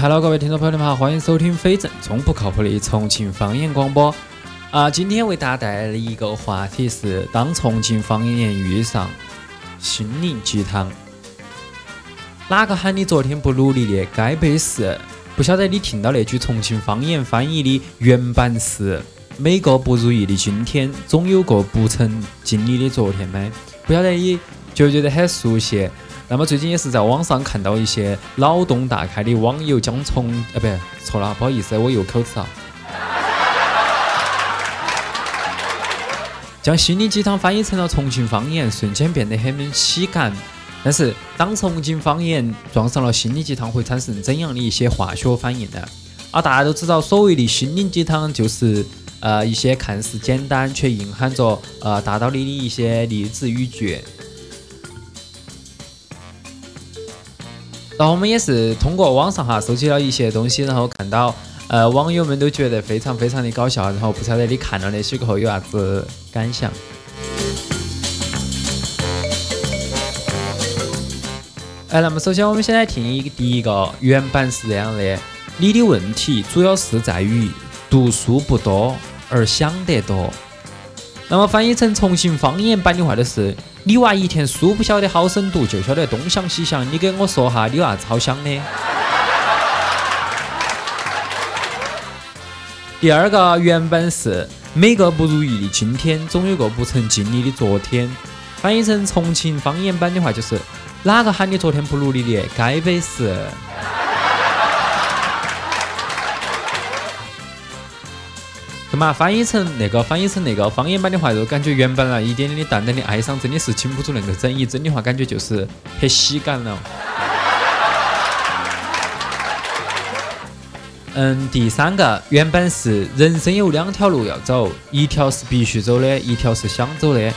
Hello，各位听众朋友们好，欢迎收听非正宗不靠谱的重庆方言广播。啊，今天为大家带来的一个话题是：当重庆方言遇上心灵鸡汤，哪个喊你昨天不努力的？该背时。不晓得你听到那句重庆方言翻译的原版是：每个不如意的今天，总有个不曾经历的昨天吗？不晓得你觉不觉得很熟悉？那么最近也是在网上看到一些脑洞大开的网友将重……呃，不，错了，不好意思，我又口吃了。将心灵鸡汤翻译成了重庆方言，瞬间变得很喜感。但是，当重庆方言撞上了心灵鸡汤，会产生怎样的一些化学反应呢？啊，大家都知道，所谓的心灵鸡汤就是呃一些看似简单却蕴含着呃大道理的一些励志语句。然后我们也是通过网上哈收集了一些东西，然后看到呃网友们都觉得非常非常的搞笑，然后不晓得你看了那些过后有啥子感想？哎，那么首先我们先来听一个第一个原版是这样的：你的问题主要是在于读书不多而想得多。那么翻译成重庆方言版的话就是。你娃一天书不晓得好生读，就晓得东想西想。你给我说哈，你有啥子好想的？第二个原本是每个不如意的今天，总有个不曾经历的昨天。翻译成重庆方言版的话就是：哪个喊你昨天不努力的？该背时时。嘛，翻译成那个，翻译成那个方言版的话，就感觉原本啊一点点的淡淡的哀伤，真的是经不住那个整一整的话，感觉就是很喜感了。嗯，第三个原本是人生有两条路要走，一条是必须走的，一条是想走的。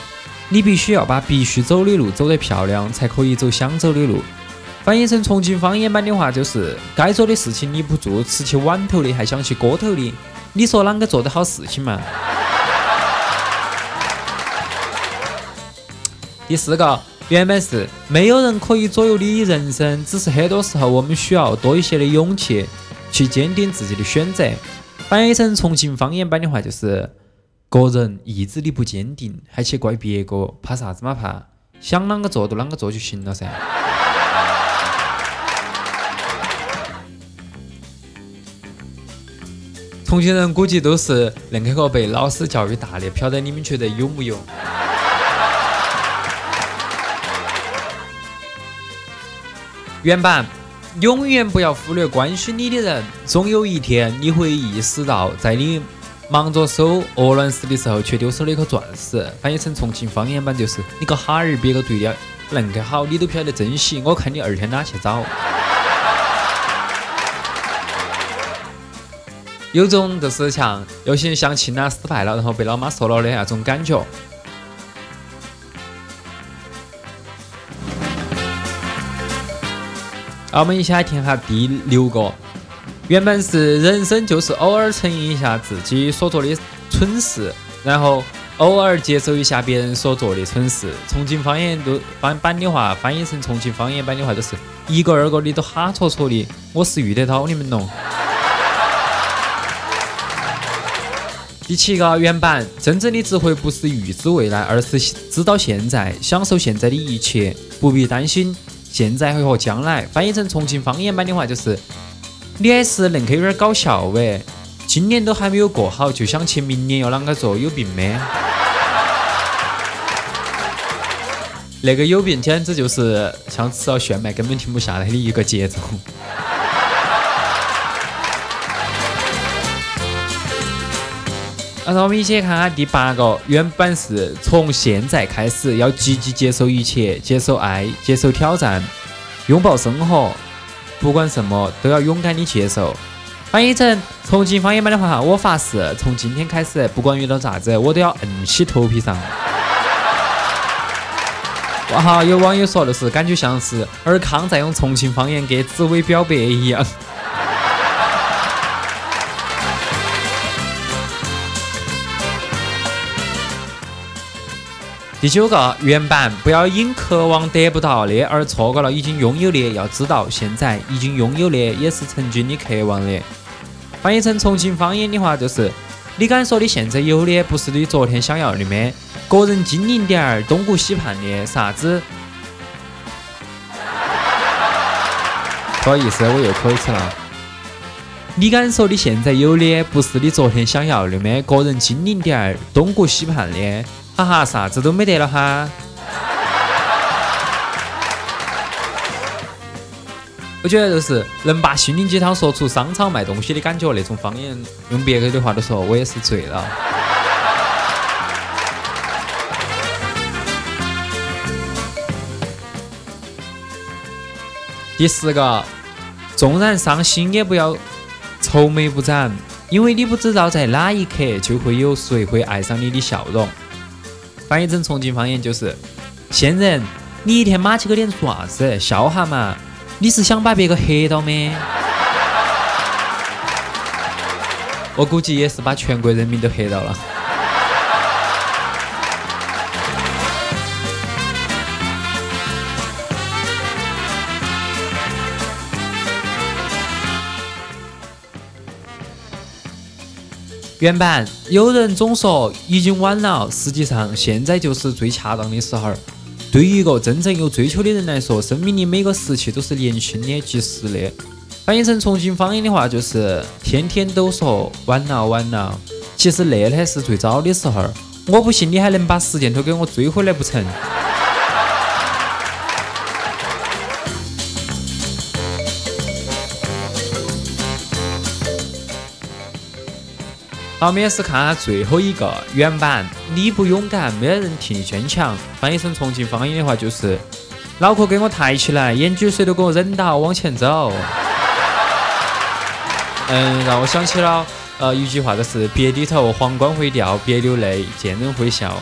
你必须要把必须走的路走得漂亮，才可以走想走的路。翻译成重庆方言版的话，就是该做的事情你不做，吃起碗头的还想起锅头的。你说啷个做得好事情嘛？第四个原本是没有人可以左右你的人生，只是很多时候我们需要多一些的勇气去坚定自己的选择。翻译成重庆方言版的话就是：个人意志力不坚定，还去怪别个，怕啥子嘛怕？想啷个做就啷个做就行了噻。重庆人估计都是恁个个被老师教育大的，不晓得你们觉得有木有？原版：永远不要忽略关心你的人，总有一天你会意识到，在你忙着收鹅卵石的时候，却丢失了一颗钻石。翻译成重庆方言版就是：你个哈儿，别个对的恁个好，你都不晓得珍惜，我看你二天哪去找？有种就是像有些人相亲呐失败了，然后被老妈说了的那种感觉。啊，我们一起来听下第六个。原本是人生就是偶尔承认一下自己所做的蠢事，然后偶尔接受一下别人所做的蠢事。重庆方言都翻版的话，翻译成重庆方言版的话，就是一个二个的都哈戳戳的，我是遇得到你们喽。第七个原版，真正的智慧不是预知未来，而是知道现在，享受现在的一切，不必担心现在会和将来。翻译成重庆方言版的话就是：你还是恁个有点搞笑喂，今年都还没有过好，就想去明年要啷个做，有病没？那个有病简直就是像吃了炫迈，根本停不下来的一个节奏。然后我们一起看看第八个，原本是从现在开始要积极接受一切，接受爱，接受挑战，拥抱生活，不管什么都要勇敢的接受。翻译成重庆方言版的话，我发誓从今天开始，不管遇到啥子，我都要硬起头皮上。哇哈！有网友说的是，感觉像是尔康在用重庆方言给紫薇表白一样。第九个原版，不要因渴望得不到的而错过了已经拥有的。要知道，现在已经拥有的也是曾经你渴望的。翻译成重庆方言的话，就是你敢说你现在有的不是你昨天想要的吗？个人精灵点儿，东顾西盼的啥子？不好意思，我又口吃了。你敢说你现在有的不是你昨天想要的吗？个人精灵点儿，东顾西盼的。哈哈，啥子都没得了哈！我觉得就是能把心灵鸡汤说出商场卖东西的感觉，那种方言，用别个的话都说，我也是醉了。第十个，纵然伤心也不要愁眉不展，因为你不知道在哪一刻就会有谁会爱上你的笑容。翻译成重庆方言就是：仙人，你一天马起个脸做啥子？笑哈嘛！你是想把别个黑到吗？我估计也是把全国人民都黑到了。原版有人总说已经晚了，实际上现在就是最恰当的时候。对于一个真正有追求的人来说，生命的每个时期都是年轻的、及时的。翻译成重庆方言的话，就是天天都说晚了晚了，其实那才是最早的时候。我不信你还能把时间都给我追回来不成？好，我们也是看下最后一个原版。你不勇敢，没有人替你坚强。翻译成重庆方言的话，就是脑壳给我抬起来，眼珠水都给我忍到，往前走。嗯，让我想起了呃一句话，就是别低头，皇冠会掉；别流泪，贱人会笑。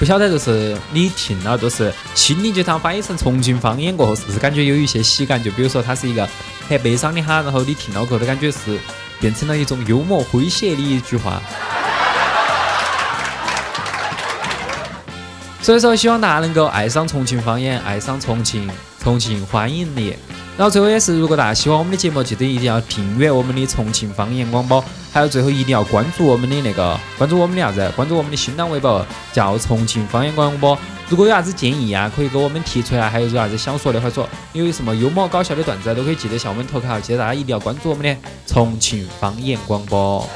不晓得就是你听了就是心灵鸡汤翻译成重庆方言过后，是不是感觉有一些喜感？就比如说它是一个很悲伤的哈，然后你听了过后的感觉是变成了一种幽默诙谐的一句话。所以说，希望大家能够爱上重庆方言，爱上重庆，重庆欢迎你。然后最后也是，如果大家喜欢我们的节目，记得一定要订阅我们的重庆方言广播，还有最后一定要关注我们的那个，关注我们的啥子？关注我们的新浪微博，叫重庆方言广播。如果有啥子建议啊，可以给我们提出来；还有有啥子想说的，或者说有什么幽默搞笑的段子，都可以记得向我们投稿。记得大家一定要关注我们的重庆方言广播。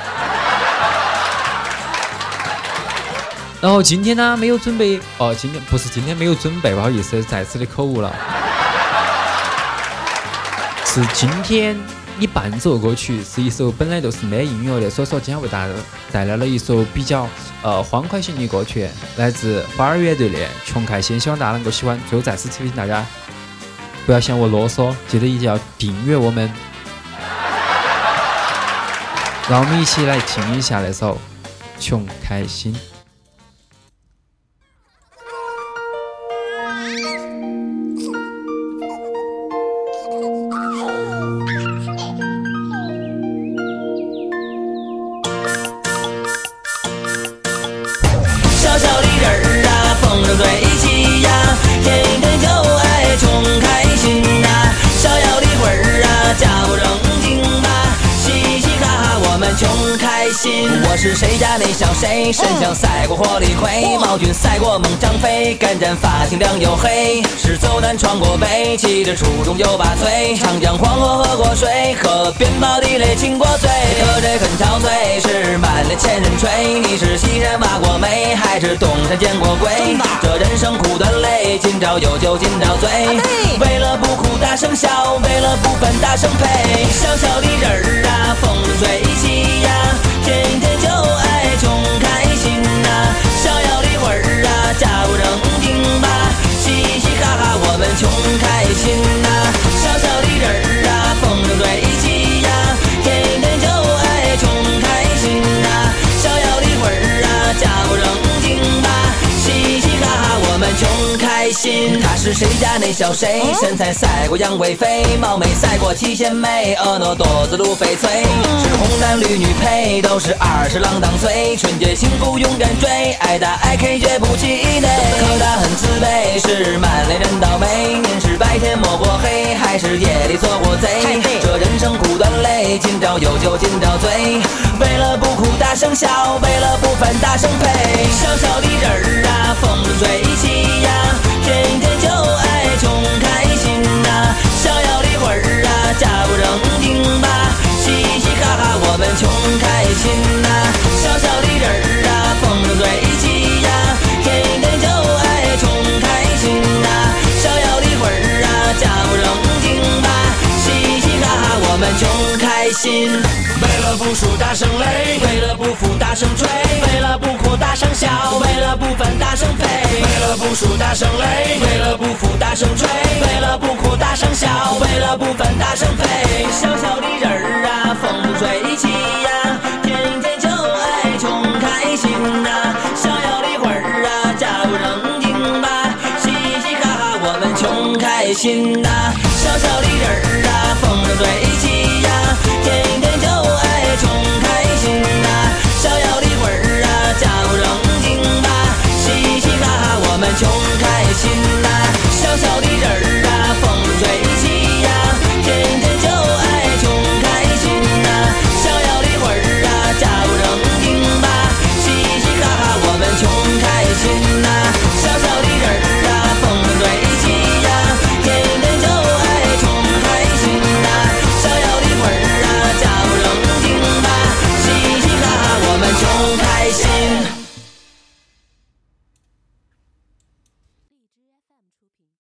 然后今天呢，没有准备哦，今天不是今天没有准备，不好意思，再次的口误了。是今天你伴奏歌曲是一首本来就是没音乐的，所以说今天为大家带来了一首比较呃欢快型的歌曲，来自花儿乐队的《穷开心》，希望大家能够喜欢。最后再次提醒大家，不要嫌我啰嗦，记得一定要订阅我们。让我们一起来听一下那首《穷开心》。我是谁家那小谁？身强赛过火力灰，毛俊赛过猛张飞，干战发型亮又黑，是走南闯过北，骑着初中又把嘴，长江黄河喝过水，河边炮地雷亲过嘴，喝醉很憔悴，是满脸千人吹。你是西山挖过煤，还是东山见过鬼？这人生苦短累，今朝有酒今朝醉，为了不哭大声笑，为了不烦大声呸。小小的人儿啊，风生水起呀。天天假不正经吧，嘻嘻哈哈我们穷开心呐，小小的人儿啊，风生水起呀，天天就爱穷开心呐，逍遥的魂儿啊，假不正经吧，嘻嘻哈哈我们穷开心。心。他是谁家那小谁？身材赛过杨贵妃，貌美赛过七仙妹，婀娜多姿如翡翠。是红男绿女配，都是二十郎当岁。纯洁幸福勇敢追，爱打爱 K 绝不气馁。可他很自卑，是满脸人倒霉。您是白天摸过黑，还是夜里做过贼？这人生苦短累，今朝有酒今朝醉。为了不哭大声笑，为了不烦大声呸。小小的人儿啊，风生水起呀，心。为了不输大声擂，为了不服大声吹，为了不哭大声笑，为了不烦大声飞，为了不输大声擂，为了不服大声吹，为了不哭大声笑，为了不烦大声飞。小小的人儿啊，风生水起呀，天天就爱穷开心呐。逍遥的魂儿啊，假不正经吧，嘻嘻哈哈我们穷开心呐。小小的人儿啊，风生水起呀，小小的人